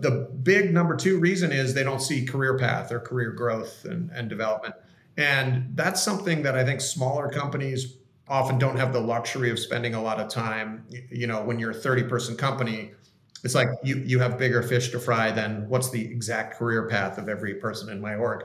The big number two reason is they don't see career path or career growth and, and development. And that's something that I think smaller companies often don't have the luxury of spending a lot of time. You know, when you're a 30 person company, it's like you, you have bigger fish to fry than what's the exact career path of every person in my org.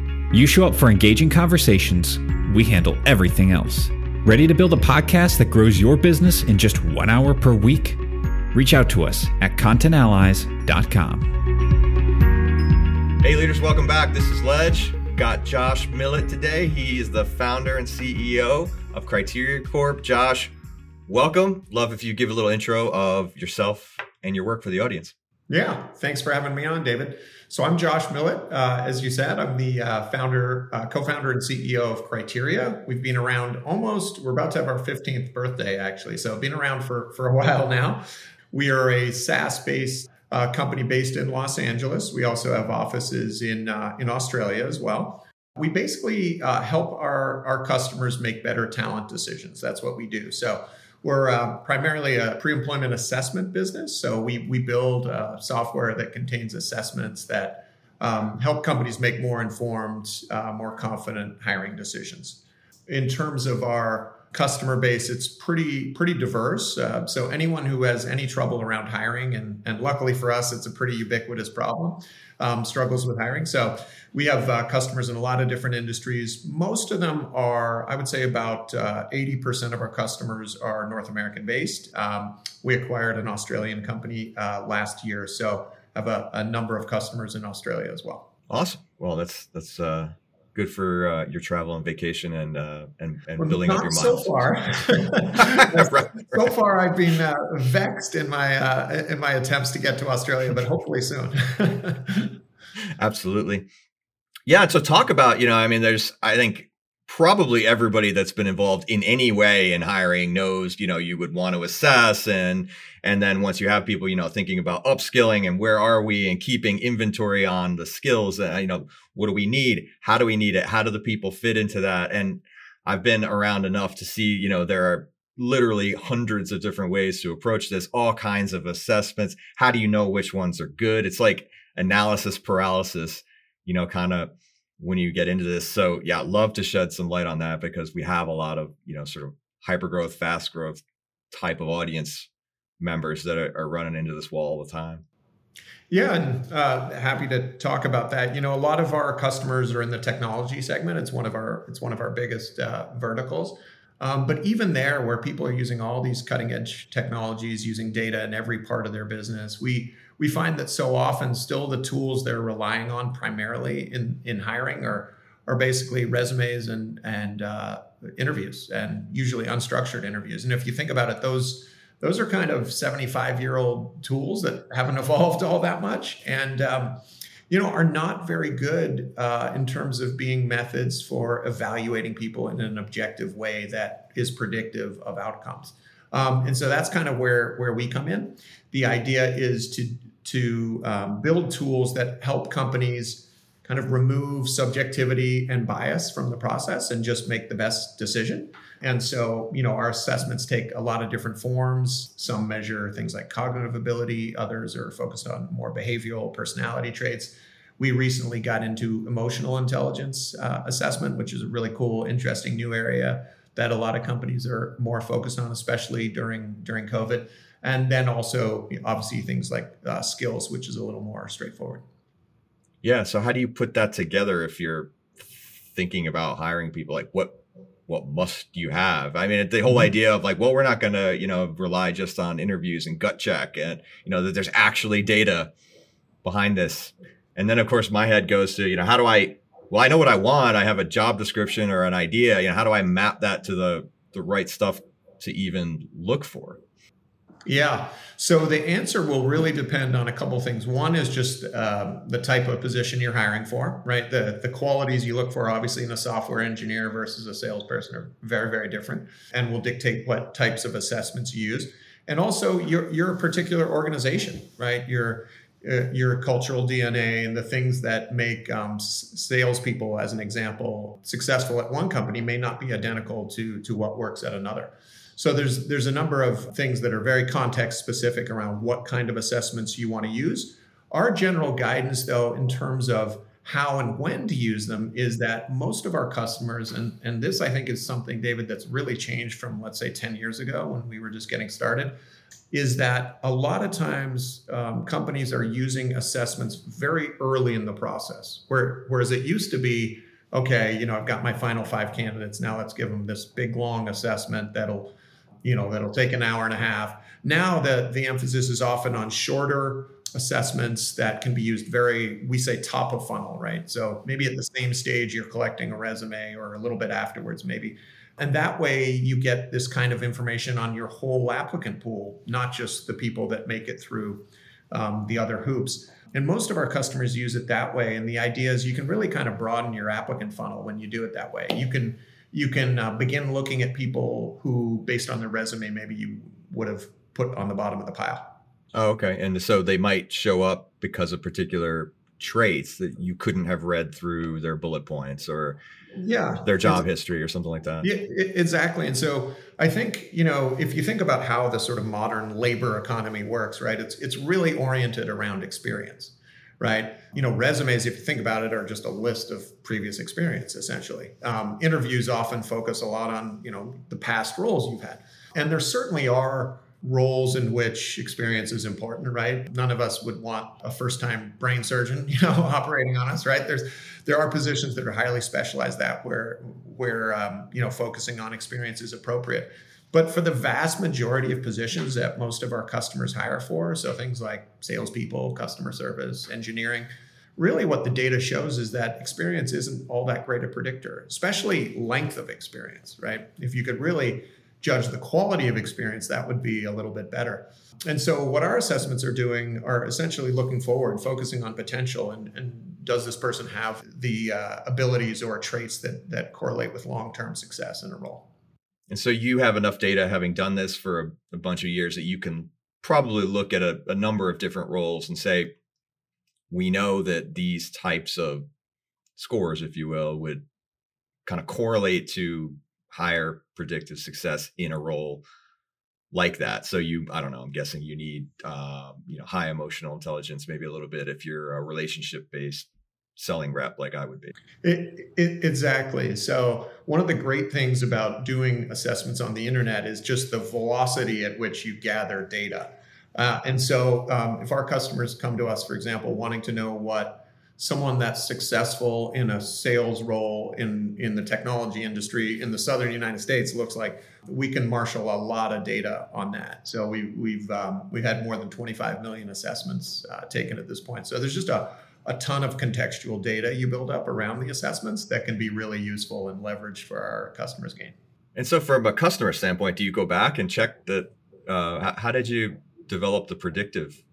You show up for engaging conversations, we handle everything else. Ready to build a podcast that grows your business in just one hour per week? Reach out to us at contentallies.com. Hey, leaders, welcome back. This is Ledge. Got Josh Millet today. He is the founder and CEO of Criteria Corp. Josh, welcome. Love if you give a little intro of yourself and your work for the audience. Yeah, thanks for having me on, David. So I'm Josh Millet. Uh, as you said, I'm the uh, founder, uh, co-founder, and CEO of Criteria. We've been around almost. We're about to have our 15th birthday, actually. So been around for for a while now. We are a SaaS-based uh, company based in Los Angeles. We also have offices in uh, in Australia as well. We basically uh, help our our customers make better talent decisions. That's what we do. So we're uh, primarily a pre-employment assessment business, so we we build uh, software that contains assessments that um, help companies make more informed, uh, more confident hiring decisions. In terms of our customer base, it's pretty pretty diverse. Uh, so anyone who has any trouble around hiring, and and luckily for us, it's a pretty ubiquitous problem, um, struggles with hiring. So we have uh, customers in a lot of different industries. Most of them are, I would say, about uh, 80% of our customers are North American based. Um, we acquired an Australian company uh, last year, so have a, a, number of customers in Australia as well. Awesome. Well, that's that's uh, good for uh, your travel and vacation and uh, and, and well, building up your miles. So far, right, right. so far I've been uh, vexed in my uh, in my attempts to get to Australia, but hopefully soon. Absolutely. Yeah. So talk about, you know, I mean, there's, I think probably everybody that's been involved in any way in hiring knows, you know, you would want to assess and, and then once you have people, you know, thinking about upskilling and where are we and keeping inventory on the skills that, you know, what do we need? How do we need it? How do the people fit into that? And I've been around enough to see, you know, there are literally hundreds of different ways to approach this, all kinds of assessments. How do you know which ones are good? It's like analysis paralysis you know, kind of when you get into this. So yeah, love to shed some light on that because we have a lot of, you know, sort of hyper growth, fast growth type of audience members that are, are running into this wall all the time. Yeah, and uh, happy to talk about that. You know, a lot of our customers are in the technology segment. It's one of our it's one of our biggest uh, verticals. Um, but even there, where people are using all these cutting edge technologies, using data in every part of their business, we we find that so often still the tools they're relying on primarily in in hiring are are basically resumes and and uh, interviews and usually unstructured interviews. And if you think about it, those those are kind of 75 year old tools that haven't evolved all that much and um, you know are not very good uh, in terms of being methods for evaluating people in an objective way that is predictive of outcomes um, and so that's kind of where where we come in the idea is to to um, build tools that help companies kind of remove subjectivity and bias from the process and just make the best decision. And so, you know, our assessments take a lot of different forms. Some measure things like cognitive ability, others are focused on more behavioral personality traits. We recently got into emotional intelligence uh, assessment, which is a really cool, interesting new area that a lot of companies are more focused on, especially during during COVID and then also obviously things like uh, skills, which is a little more straightforward. Yeah. So how do you put that together if you're thinking about hiring people? Like what what must you have? I mean, the whole mm-hmm. idea of like, well, we're not going to you know rely just on interviews and gut check, and you know that there's actually data behind this. And then of course my head goes to you know how do I well I know what I want I have a job description or an idea you know how do I map that to the the right stuff to even look for Yeah. So the answer will really depend on a couple things. One is just um, the type of position you're hiring for, right? The the qualities you look for, obviously, in a software engineer versus a salesperson are very very different, and will dictate what types of assessments you use. And also, your your particular organization, right? Your uh, your cultural DNA and the things that make um, salespeople, as an example, successful at one company may not be identical to to what works at another. So there's there's a number of things that are very context specific around what kind of assessments you want to use. Our general guidance, though, in terms of how and when to use them is that most of our customers and and this I think is something David that's really changed from let's say 10 years ago when we were just getting started is that a lot of times um, companies are using assessments very early in the process, where, whereas it used to be, okay, you know, I've got my final five candidates. Now let's give them this big long assessment that'll, you know, that'll take an hour and a half. Now the the emphasis is often on shorter assessments that can be used very, we say top of funnel, right? So maybe at the same stage you're collecting a resume, or a little bit afterwards, maybe and that way you get this kind of information on your whole applicant pool, not just the people that make it through um, the other hoops. And most of our customers use it that way. And the idea is you can really kind of broaden your applicant funnel when you do it that way. You can you can uh, begin looking at people who, based on their resume, maybe you would have put on the bottom of the pile. Oh, okay. And so they might show up because of particular traits that you couldn't have read through their bullet points or yeah their job history or something like that yeah exactly and so i think you know if you think about how the sort of modern labor economy works right it's it's really oriented around experience right you know resumes if you think about it are just a list of previous experience essentially um, interviews often focus a lot on you know the past roles you've had and there certainly are roles in which experience is important, right? None of us would want a first-time brain surgeon, you know, operating on us, right? There's there are positions that are highly specialized that where where um, you know focusing on experience is appropriate. But for the vast majority of positions that most of our customers hire for, so things like salespeople, customer service, engineering, really what the data shows is that experience isn't all that great a predictor, especially length of experience, right? If you could really judge the quality of experience, that would be a little bit better. And so, what our assessments are doing are essentially looking forward, focusing on potential, and, and does this person have the uh, abilities or traits that that correlate with long term success in a role? And so, you have enough data, having done this for a, a bunch of years, that you can probably look at a, a number of different roles and say, we know that these types of scores, if you will, would kind of correlate to higher predictive success in a role like that. So you, I don't know, I'm guessing you need, uh, you know, high emotional intelligence, maybe a little bit if you're a relationship based selling rep like I would be. It, it, exactly. So one of the great things about doing assessments on the internet is just the velocity at which you gather data. Uh, and so um, if our customers come to us, for example, wanting to know what someone that's successful in a sales role in, in the technology industry in the southern United States looks like we can marshal a lot of data on that. So we, we've um, we've had more than 25 million assessments uh, taken at this point. So there's just a, a ton of contextual data you build up around the assessments that can be really useful and leveraged for our customers' gain. And so, from a customer standpoint, do you go back and check that? Uh, how did you develop the predictive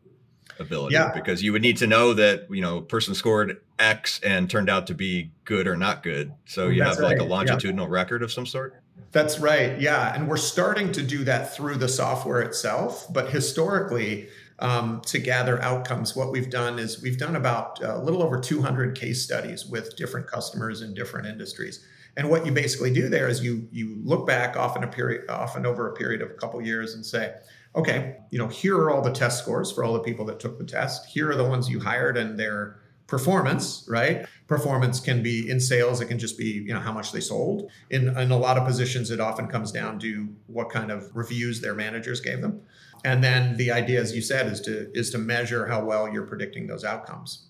ability yeah. because you would need to know that you know person scored x and turned out to be good or not good so you That's have right. like a longitudinal yeah. record of some sort that's right yeah and we're starting to do that through the software itself but historically um, to gather outcomes what we've done is we've done about a little over 200 case studies with different customers in different industries and what you basically do there is you you look back often a period often over a period of a couple years and say okay, you know, here are all the test scores for all the people that took the test. Here are the ones you hired and their performance, right? Performance can be in sales, it can just be, you know, how much they sold. In, in a lot of positions, it often comes down to what kind of reviews their managers gave them. And then the idea, as you said, is to is to measure how well you're predicting those outcomes.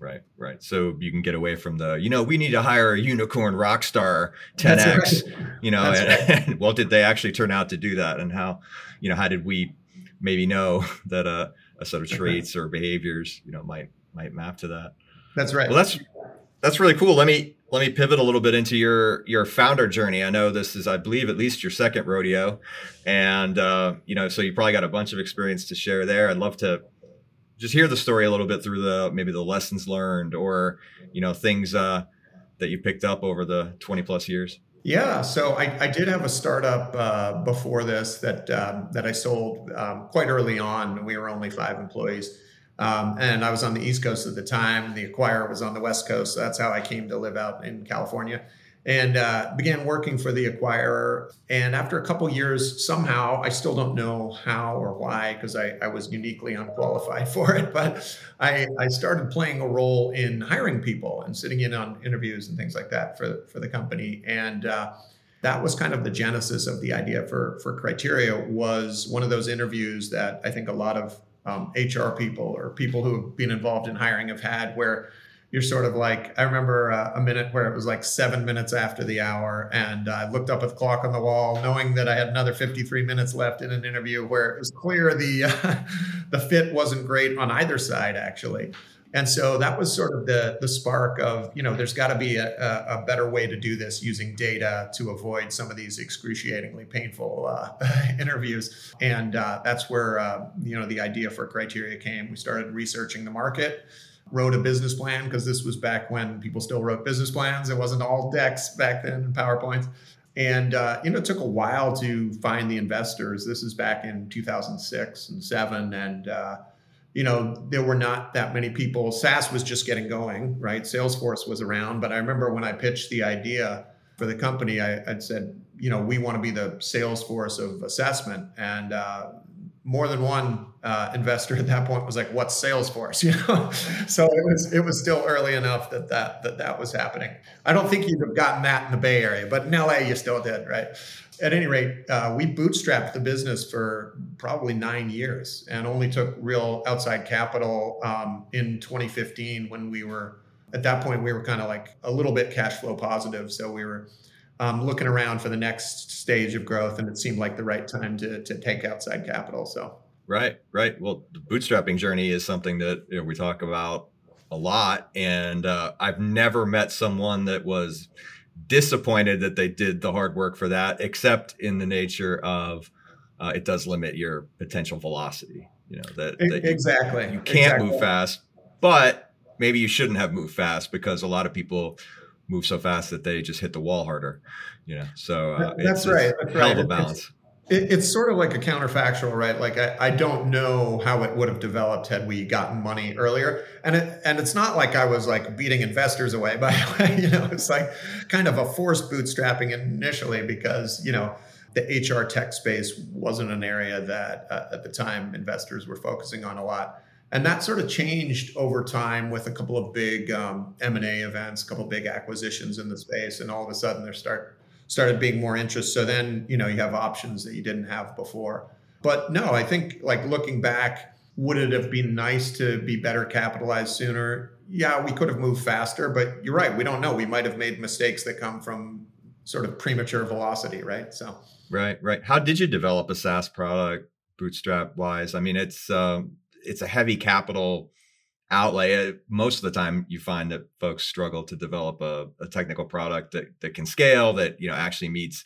Right, right. So you can get away from the, you know, we need to hire a unicorn rock star 10x, right. you know, and, right. and, well, did they actually turn out to do that? And how, you know, how did we maybe know that uh, a set of traits or behaviors, you know, might might map to that? That's right. Well, that's that's really cool. Let me let me pivot a little bit into your your founder journey. I know this is, I believe, at least your second rodeo, and uh, you know, so you probably got a bunch of experience to share there. I'd love to just hear the story a little bit through the maybe the lessons learned or you know things uh, that you picked up over the twenty plus years. Yeah, so I, I did have a startup uh, before this that um, that I sold um, quite early on. We were only five employees um, and I was on the East Coast at the time. The acquirer was on the West Coast. So that's how I came to live out in California and uh, began working for the acquirer. And after a couple years, somehow, I still don't know how or why, because I, I, was uniquely unqualified for it, but I, I, started playing a role in hiring people and sitting in on interviews and things like that for, for the company. And uh, that was kind of the genesis of the idea for, for criteria was one of those interviews that I think a lot of um, HR people or people who have been involved in hiring have had where you're sort of like, I remember uh, a minute where it was like seven minutes after the hour, and I looked up at the clock on the wall, knowing that I had another 53 minutes left in an interview where it was clear the uh, the fit wasn't great on either side, actually. And so that was sort of the the spark of you know there's got to be a, a, better way to do this using data to avoid some of these excruciatingly painful uh, interviews. And uh, that's where uh, you know the idea for criteria came. We started researching the market, wrote a business plan because this was back when people still wrote business plans. It wasn't all decks back then and PowerPoints. And uh, you know, it took a while to find the investors. This is back in 2006 and seven, and uh, you know, there were not that many people. SaaS was just getting going, right? Salesforce was around. But I remember when I pitched the idea for the company, I, would said, you know, we want to be the Salesforce of assessment. And uh, more than one uh, investor at that point was like, "What's Salesforce?" You know, so it was it was still early enough that that that that was happening. I don't think you'd have gotten that in the Bay Area, but in LA you still did, right? At any rate, uh, we bootstrapped the business for probably nine years and only took real outside capital um, in 2015 when we were at that point we were kind of like a little bit cash flow positive. So we were um, looking around for the next stage of growth, and it seemed like the right time to to take outside capital. So right, right. Well, the bootstrapping journey is something that you know, we talk about a lot, and uh, I've never met someone that was disappointed that they did the hard work for that, except in the nature of uh, it does limit your potential velocity. You know that, that exactly you, you can't exactly. move fast, but maybe you shouldn't have moved fast because a lot of people move so fast that they just hit the wall harder. You know, so uh, that's right. That's hell of a balance. It, it's sort of like a counterfactual, right? Like I, I don't know how it would have developed had we gotten money earlier, and it and it's not like I was like beating investors away. By the way, you know, it's like kind of a forced bootstrapping initially because you know the HR tech space wasn't an area that uh, at the time investors were focusing on a lot. And that sort of changed over time with a couple of big um, M&A events, a couple of big acquisitions in the space, and all of a sudden there start started being more interest. So then, you know, you have options that you didn't have before. But no, I think like looking back, would it have been nice to be better capitalized sooner? Yeah, we could have moved faster, but you're right. We don't know. We might have made mistakes that come from sort of premature velocity, right? So, right, right. How did you develop a SaaS product, bootstrap wise? I mean, it's um, it's a heavy capital outlay. Uh, most of the time, you find that folks struggle to develop a, a, technical product that, that can scale, that you know actually meets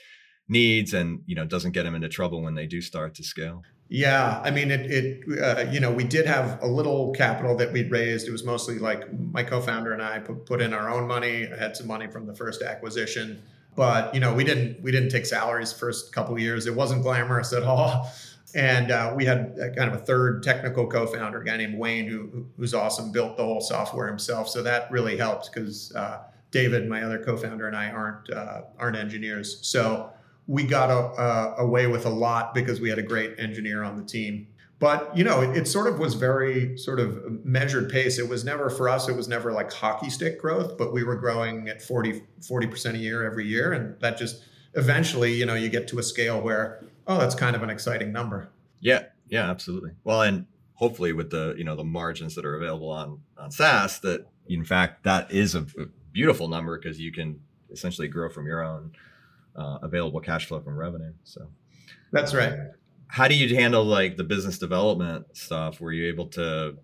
needs, and you know doesn't get them into trouble when they do start to scale. Yeah, I mean, it, it uh, you know, we did have a little capital that we'd raised. It was mostly like my co-founder and I put, put in our own money. I had some money from the first acquisition, but you know, we didn't we didn't take salaries first couple years. It wasn't glamorous at all. And uh, we had a, kind of a third technical co-founder, a guy named Wayne, who who's awesome, built the whole software himself. So that really helped because uh, David, my other co-founder, and I aren't uh, aren't engineers. So we got a, away with a lot because we had a great engineer on the team. But you know, it, it sort of was very sort of measured pace. It was never for us. It was never like hockey stick growth, but we were growing at 40 percent a year every year, and that just eventually, you know, you get to a scale where oh, that's kind of an exciting number. Yeah, yeah, absolutely. Well, and hopefully with the you know the margins that are available on on SaaS, that in fact that is a, beautiful number because you can essentially grow from your own uh, available cash flow from revenue. So that's right. How do you handle like the business development stuff? Were you able to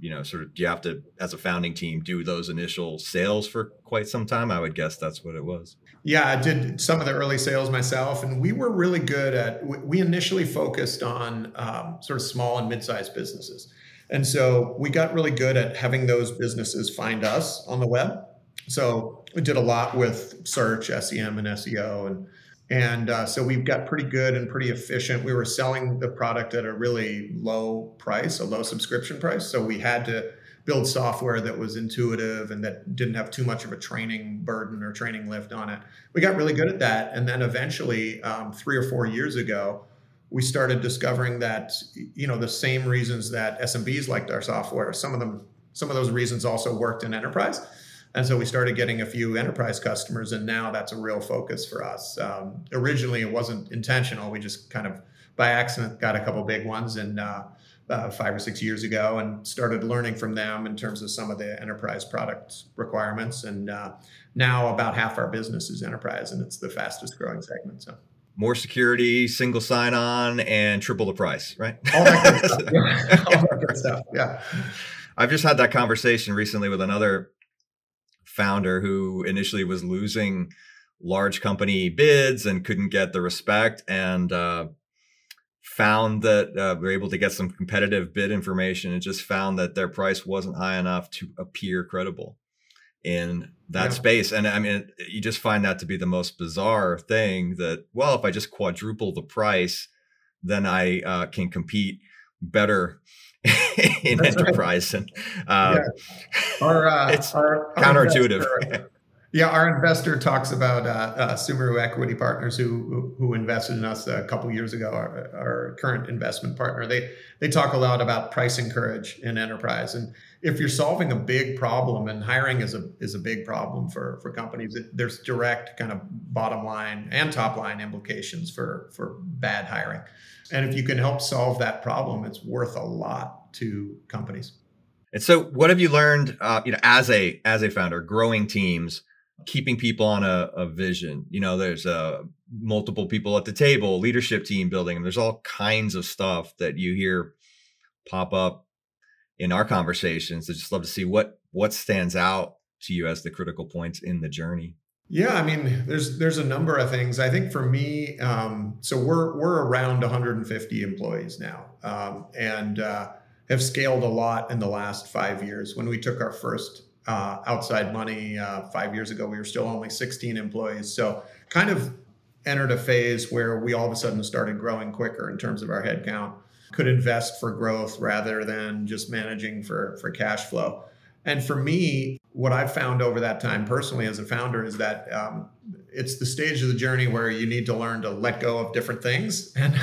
you know, sort of do you have to, as a founding team, do those initial sales for quite some time? I would guess that's what it was. Yeah, I did some of the early sales myself, and we were really good at. We initially focused on um, sort of small and mid-sized businesses, and so we got really good at having those businesses find us on the web. So we did a lot with search, SEM, and SEO, and and uh, so we've got pretty good and pretty efficient. We were selling the product at a really low price, a low subscription price. So we had to build software that was intuitive and that didn't have too much of a training burden or training lift on it. We got really good at that. And then eventually, um, three or four years ago, we started discovering that you know the same reasons that SMBs liked our software, some of them, some of those reasons also worked in enterprise. And so we started getting a few enterprise customers, and now that's a real focus for us. Um, originally, it wasn't intentional. We just kind of by accident got a couple big ones, and uh, uh, five or six years ago, and started learning from them in terms of some of the enterprise product requirements. And uh, now about half our business is enterprise, and it's the fastest growing segment. So more security, single sign on, and triple the price, right? All that good stuff. Yeah. All that good stuff. Yeah. I've just had that conversation recently with another founder who initially was losing large company bids and couldn't get the respect and uh, found that uh, we are able to get some competitive bid information and just found that their price wasn't high enough to appear credible in that yeah. space and i mean you just find that to be the most bizarre thing that well if i just quadruple the price then i uh, can compete better in That's enterprise, right. and uh, yeah. our, uh, it's our, counterintuitive. Our yeah, our investor talks about uh, uh, Sumeru Equity Partners, who who invested in us a couple years ago. Our, our, current investment partner. They they talk a lot about pricing courage in enterprise, and if you're solving a big problem, and hiring is a is a big problem for for companies, there's direct kind of bottom line and top line implications for for bad hiring. And if you can help solve that problem, it's worth a lot to companies. And so, what have you learned, uh, you know, as a as a founder, growing teams, keeping people on a, a vision? You know, there's uh, multiple people at the table, leadership team building, and there's all kinds of stuff that you hear pop up in our conversations. I just love to see what what stands out to you as the critical points in the journey. Yeah, I mean, there's there's a number of things. I think for me, um, so we're we're around 150 employees now, um, and uh, have scaled a lot in the last five years. When we took our first uh, outside money uh, five years ago, we were still only 16 employees. So kind of entered a phase where we all of a sudden started growing quicker in terms of our headcount. Could invest for growth rather than just managing for for cash flow. And for me, what I've found over that time personally as a founder is that um, it's the stage of the journey where you need to learn to let go of different things and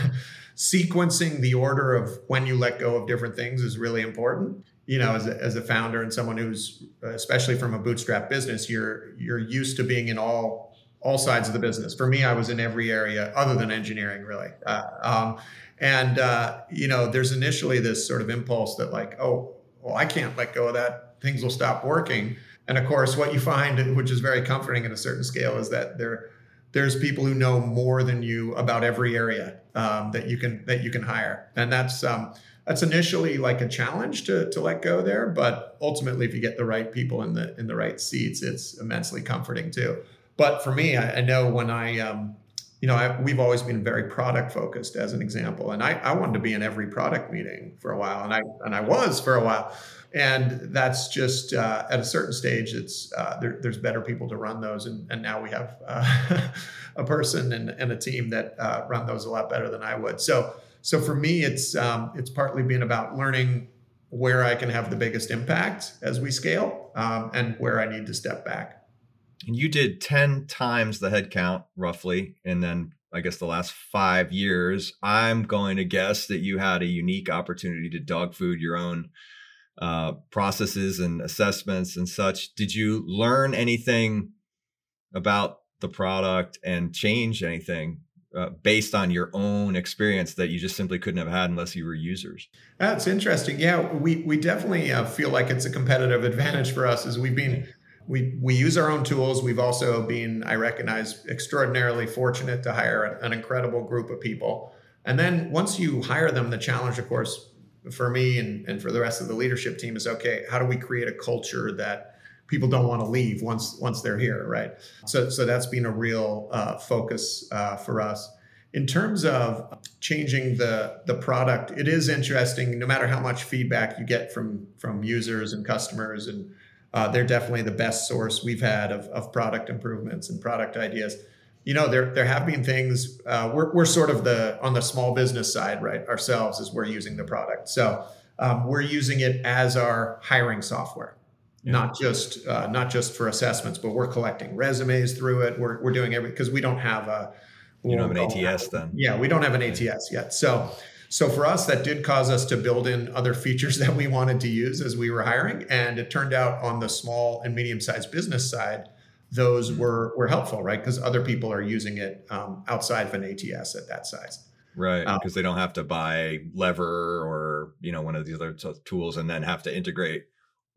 sequencing the order of when you let go of different things is really important you know as a, as a founder and someone who's especially from a bootstrap business you're you're used to being in all all sides of the business. For me i was in every area other than engineering really. Uh, um, and uh, you know there's initially this sort of impulse that like oh well i can't let go of that. Things will stop working. And of course, what you find, which is very comforting at a certain scale, is that there there's people who know more than you about every area um, that you can that you can hire, and that's um, that's initially like a challenge to to let go there. But ultimately, if you get the right people in the in the right seats, it's immensely comforting too. But for me, I, I know when I um, you know, I, we've always been very product focused as an example. And I, I wanted to be in every product meeting for a while and I, and I was for a while and that's just uh, at a certain stage it's uh, there, there's better people to run those and, and now we have uh, a person and, and, a team that uh, run those a lot better than i would so so for me it's um, it's partly been about learning where i can have the biggest impact as we scale um, and where i need to step back and you did 10 times the headcount roughly and then I guess the last five years, I'm going to guess that you had a unique opportunity to dog food your own uh, processes and assessments and such. Did you learn anything about the product and change anything uh, based on your own experience that you just simply couldn't have had unless you were users? That's interesting. Yeah, we we definitely uh, feel like it's a competitive advantage for us as we've been. We, we use our own tools. We've also been, I recognize, extraordinarily fortunate to hire an incredible group of people. And then once you hire them, the challenge, of course, for me and, and for the rest of the leadership team is okay, how do we create a culture that people don't want to leave once once they're here, right? So so that's been a real uh, focus uh, for us. In terms of changing the the product, it is interesting. No matter how much feedback you get from from users and customers, and uh, they're definitely the best source we've had of, of product improvements and product ideas. You know, there there have been things. Uh, we're we're sort of the on the small business side, right? Ourselves as we're using the product, so um, we're using it as our hiring software yeah. not just uh, not just for assessments, but we're collecting resumes through it. We're, we're doing everything because we don't have a you don't have an ATS then. Yeah, we don't have an ATS yet. So so for us, that did cause us to build in other features that we wanted to use as we were hiring, and it turned out on the small and medium sized business side. Those mm-hmm. were were helpful, right? Because other people are using it um, outside of an ATS at that size right because um, they don't have to buy lever or you know one of these other tools and then have to integrate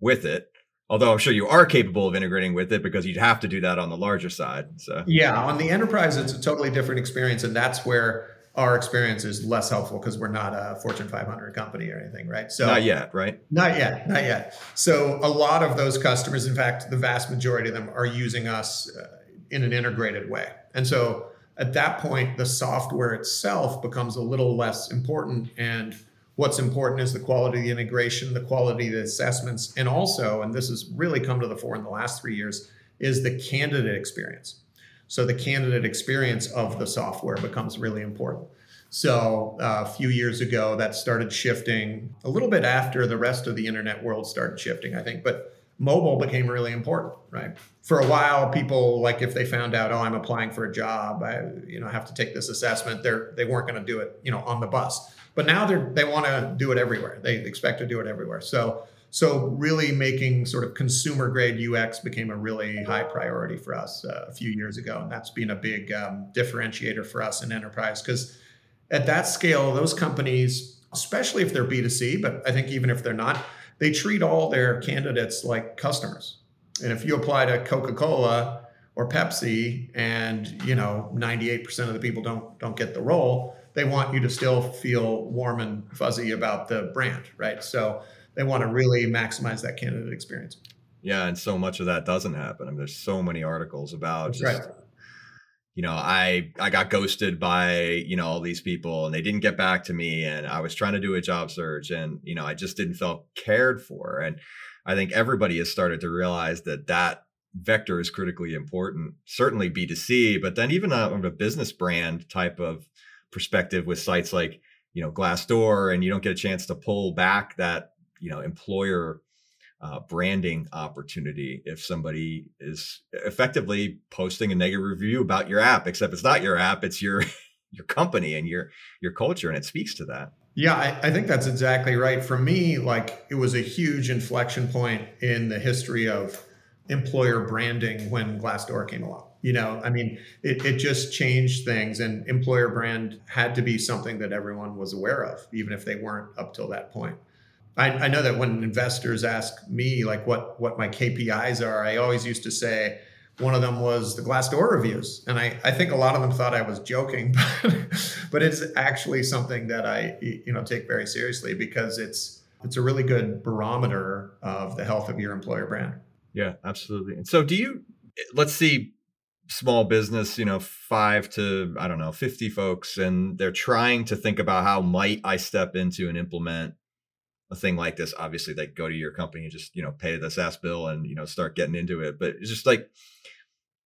with it although I'm sure you are capable of integrating with it because you'd have to do that on the larger side. So yeah, on the enterprise, it's a totally different experience, and that's where our experience is less helpful because we're not a Fortune 500 company or anything, right? So not yet, right? Not yet, not yet. So a lot of those customers, in fact, the vast majority of them are using us uh, in an integrated way, and so at that point, the software itself becomes a little less important and What's important is the quality of the integration, the quality of the assessments, and also, and this has really come to the fore in the last three years, is the candidate experience. So the candidate experience of the software becomes really important. So uh, a few years ago, that started shifting a little bit after the rest of the internet world started shifting, I think. But mobile became really important, right? For a while, people like if they found out, oh, I'm applying for a job, I you know have to take this assessment. They're they weren't going to do it, you know, on the bus. But now they they want to do it everywhere. They expect to do it everywhere. So so really making sort of consumer grade UX became a really high priority for us uh, a few years ago, and that's been a big um, differentiator for us in enterprise because at that scale, those companies, especially if they're B2C, but I think even if they're not, they treat all their candidates like customers. And if you apply to Coca-Cola or Pepsi and, you know, 98% of the people don't don't get the role, they want you to still feel warm and fuzzy about the brand, right? So they want to really maximize that candidate experience. Yeah, and so much of that doesn't happen. I mean, there's so many articles about just, right. you know, I I got ghosted by you know all these people, and they didn't get back to me, and I was trying to do a job search, and you know, I just didn't feel cared for, and I think everybody has started to realize that that vector is critically important. Certainly B2C, but then even a, a business brand type of perspective with sites like you know Glassdoor, and you don't get a chance to pull back that you know employer uh, branding opportunity if somebody is effectively posting a negative review about your app, except it's not your app, it's your your company and your your culture, and it speaks to that. Yeah, I, I, think that's exactly right. For me, like it was a huge inflection point in the history of employer branding when Glassdoor came along. You know, I mean, it, it just changed things, and employer brand had to be something that everyone was aware of, even if they weren't up till that point. I, I know that when investors ask me like what what my KPIs are, I always used to say one of them was the Glassdoor reviews, and I, I think a lot of them thought I was joking, but, but it's actually something that I you know take very seriously because it's it's a really good barometer of the health of your employer brand. Yeah, absolutely. And so, do you? Let's see small business, you know, five to, I don't know, 50 folks, and they're trying to think about how might I step into and implement a thing like this. Obviously, they go to your company and just, you know, pay the SaaS bill and, you know, start getting into it. But it's just like,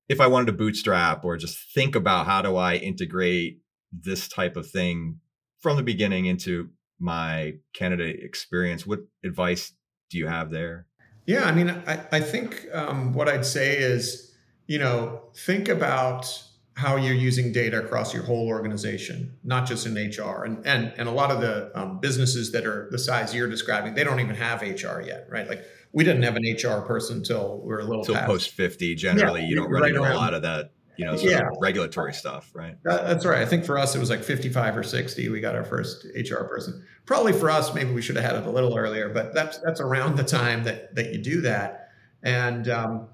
if I wanted to bootstrap or just think about how do I integrate this type of thing from the beginning into my candidate experience, what advice do you have there? Yeah, I mean, I, I think um, what I'd say is, you know, think about how you're using data across your whole organization, not just in HR. And and and a lot of the um, businesses that are the size you're describing, they don't even have HR yet, right? Like we didn't have an HR person until we are a little until post fifty. Generally, yeah, you don't run right into around. a lot of that. You know, yeah. regulatory stuff, right? that's right. I think for us, it was like 55 or 60. We got our first HR person. Probably for us, maybe we should have had it a little earlier, but that's that's around the time that that you do that. And um,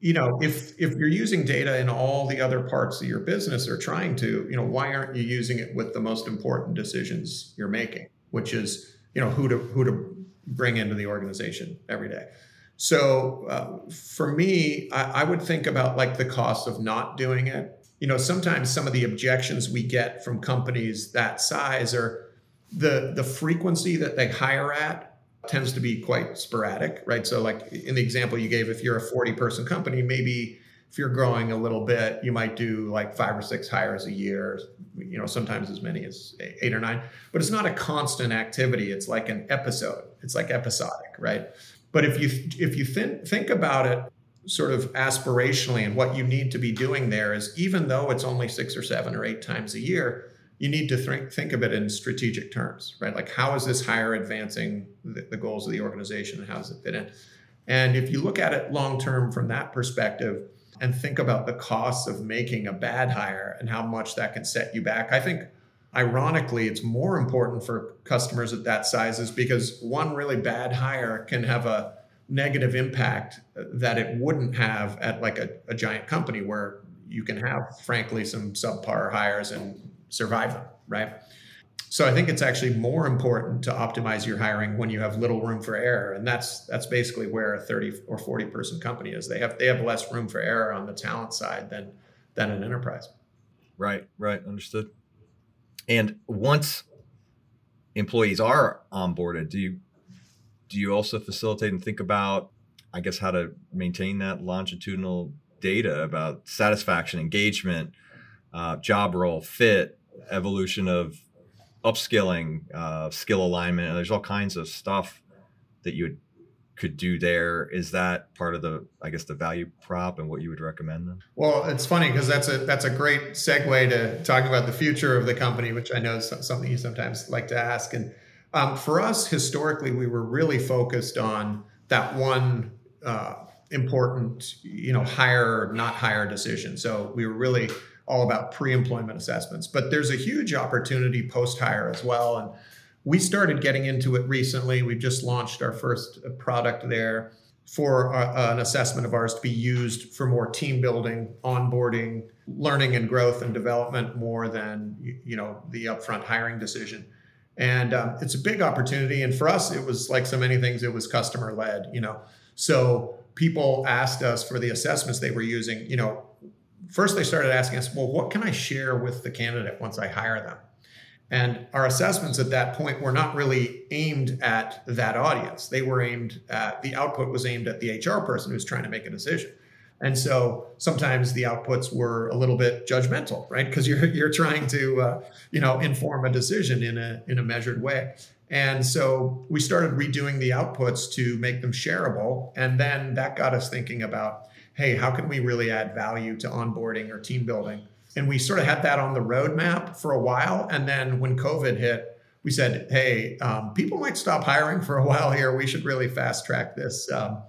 you know if if you're using data in all the other parts of your business or trying to you know why aren't you using it with the most important decisions you're making which is you know who to who to bring into the organization every day. So uh, for me, I, I would think about like the cost of not doing it. You know, sometimes some of the objections we get from companies that size are the the frequency that they hire at tends to be quite sporadic, right? So like in the example you gave, if you're a 40 person company, maybe if you're growing a little bit, you might do like five or six hires a year, you know, sometimes as many as eight or nine, but it's not a constant activity. It's like an episode. It's like episodic, right? But if you if you think think about it sort of aspirationally and what you need to be doing there is even though it's only six or seven or eight times a year, you need to think, think of it in strategic terms, right? Like how is this hire advancing the, the goals of the organization and how does it fit in? And if you look at it long term from that perspective and think about the costs of making a bad hire and how much that can set you back, I think ironically, it's more important for customers at that size is because one really bad hire can have a negative impact that it wouldn't have at like a, a giant company where you can have frankly some subpar hires and survive them right? So i think it's actually more important to optimize your hiring when you have little room for error and that's that's basically where a 30 or 40 person company is. They have they have less room for error on the talent side than than an enterprise. Right right understood. And once employees are onboarded, do you do you also facilitate and think about, I guess, how to maintain that longitudinal data about satisfaction, engagement, uh, job role, fit, evolution of upskilling, uh, skill alignment. There's all kinds of stuff that you would could do there. Is that part of the i guess the value prop and what you would recommend them well it's funny because that's a that's a great segue to talking about the future of the company which i know is something you sometimes like to ask. And um, for us historically we were really focused on that one uh, important you know hire not hire decision. So we were really all about pre-employment assessments but there's a huge opportunity post-hire as well and we started getting into it recently. We've just launched our first product there for uh, an assessment of ours to be used for more team building, onboarding, learning and growth and development more than you know the upfront hiring decision. And um, it's a big opportunity. And for us, it was like so many things. It was customer led. You know, so people asked us for the assessments they were using. You know, first they started asking us, well, what can I share with the candidate once I hire them? And our assessments at that point were not really aimed at that audience. They were aimed at the output was aimed at the HR person who's trying to make a decision. And so sometimes the outputs were a little bit judgmental, right? Because you're you're trying to uh, you know inform a decision in a in a measured way. And so we started redoing the outputs to make them shareable, and then that got us thinking about, hey, how can we really add value to onboarding or team building? And we sort of had that on the roadmap for a while. And then when COVID hit, we said, hey, um, people might stop hiring for a while here. We should really fast track this, um,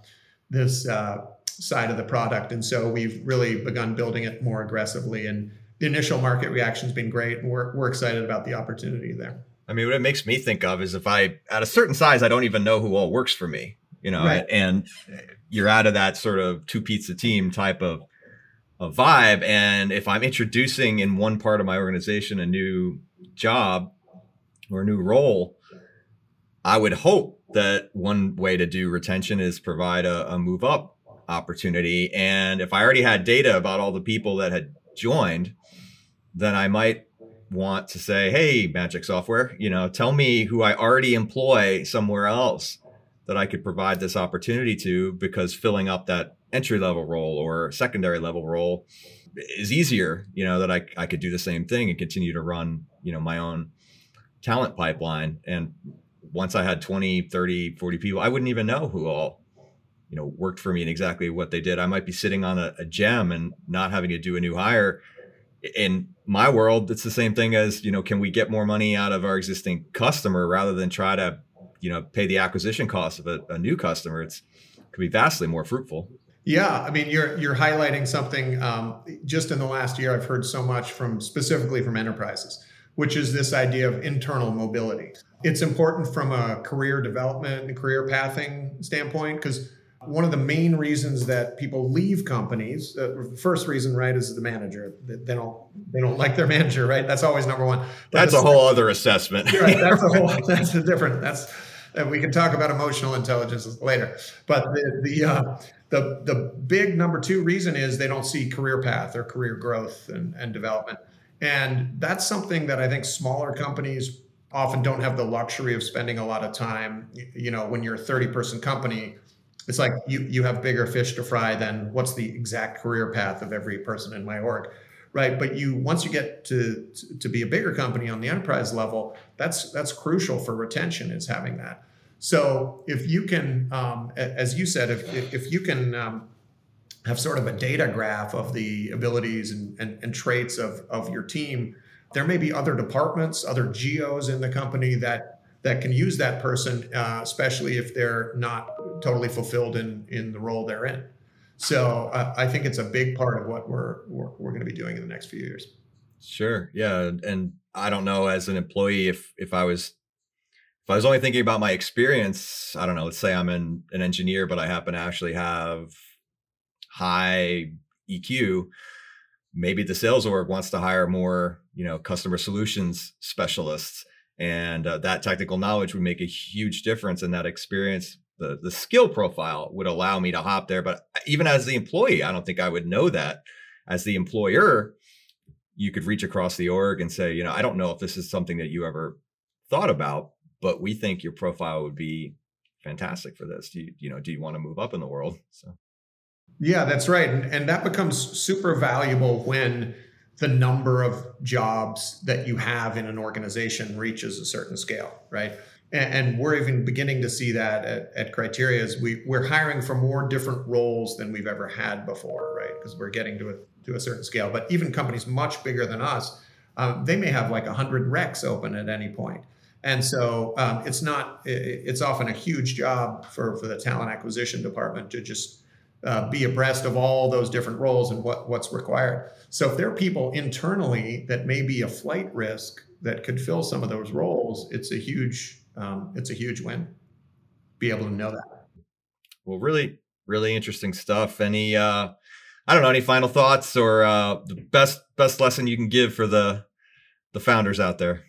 this uh, side of the product. And so we've really begun building it more aggressively. And the initial market reaction has been great. And we're, we're excited about the opportunity there. I mean, what it makes me think of is if I, at a certain size, I don't even know who all works for me, you know, right. and you're out of that sort of two pizza team type of a vibe. And if I'm introducing in one part of my organization a new job or a new role, I would hope that one way to do retention is provide a, a move up opportunity. And if I already had data about all the people that had joined, then I might want to say, hey, Magic Software, you know, tell me who I already employ somewhere else that I could provide this opportunity to because filling up that entry level role or secondary level role is easier, you know, that I, I could do the same thing and continue to run, you know, my own talent pipeline. And once I had 20, 30, 40 people, I wouldn't even know who all, you know, worked for me and exactly what they did. I might be sitting on a, a gem and not having to do a new hire. In my world, it's the same thing as, you know, can we get more money out of our existing customer rather than try to, you know, pay the acquisition cost of a, a new customer? It's could be vastly more fruitful. Yeah, I mean, you're you're highlighting something. Um, just in the last year, I've heard so much from specifically from enterprises, which is this idea of internal mobility. It's important from a career development and career pathing standpoint because one of the main reasons that people leave companies, uh, first reason, right, is the manager. They don't they don't like their manager, right? That's always number one. But that's a whole other assessment. right. That's a whole. That's a different. That's and we can talk about emotional intelligence later. But the the uh, the the big number two reason is they don't see career path or career growth and, and development. And that's something that I think smaller companies often don't have the luxury of spending a lot of time. You know, when you're a 30 person company, it's like you you have bigger fish to fry than what's the exact career path of every person in my org right but you once you get to to be a bigger company on the enterprise level that's that's crucial for retention is having that so if you can um, as you said if if you can um, have sort of a data graph of the abilities and, and, and traits of, of your team there may be other departments other geos in the company that that can use that person, uh, especially if they're not totally fulfilled in in the role they're in. So uh, I think it's a big part of what we're we're, we're going to be doing in the next few years. Sure. Yeah, and I don't know as an employee if if I was if I was only thinking about my experience, I don't know. Let's say I'm an, an engineer, but I happen to actually have high EQ. Maybe the sales org wants to hire more, you know, customer solutions specialists and uh, that technical knowledge would make a huge difference in that experience the the skill profile would allow me to hop there. But even as the employee i don't think i would know that. As the employer you could reach across the org and say you know i don't know if this is something that you ever thought about but we think your profile would be fantastic for this. Do you you know do you want to move up in the world? So. Yeah that's right. And, and that becomes super valuable when the number of jobs that you have in an organization reaches a certain scale, right? And, we're even beginning to see that at, at Criteria as we, we're hiring for more different roles than we've ever had before, right? Because we're getting to a, to a certain scale. But even companies much bigger than us, um, they may have like 100 recs open at any point. And so um, it's not, it's often a huge job for, for the talent acquisition department to just uh, be abreast of all those different roles and what, what's required. So if there are people internally that may be a flight risk that could fill some of those roles, it's a huge um, it's a huge win. Be able to know that. Well, really, really interesting stuff. Any uh, I don't know, any final thoughts or uh, the best best lesson you can give for the the founders out there?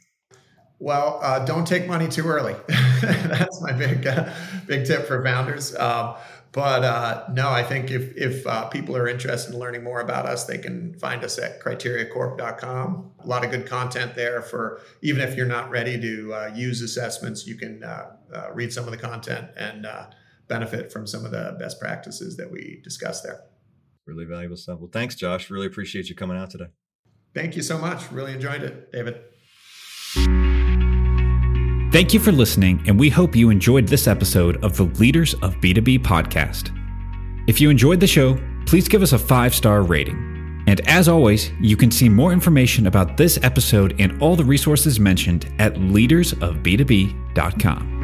Well, uh, don't take money too early. That's my big uh, big tip for founders. Um, but uh, no, I think if if uh, people are interested in learning more about us, they can find us at criteriacorp.com. A lot of good content there for even if you're not ready to uh, use assessments, you can uh, uh, read some of the content and uh, benefit from some of the best practices that we discuss there. Really valuable stuff. Well, thanks, Josh. Really appreciate you coming out today. Thank you so much. Really enjoyed it, David. Thank you for listening, and we hope you enjoyed this episode of the Leaders of B2B podcast. If you enjoyed the show, please give us a five star rating. And as always, you can see more information about this episode and all the resources mentioned at leadersofb2b.com.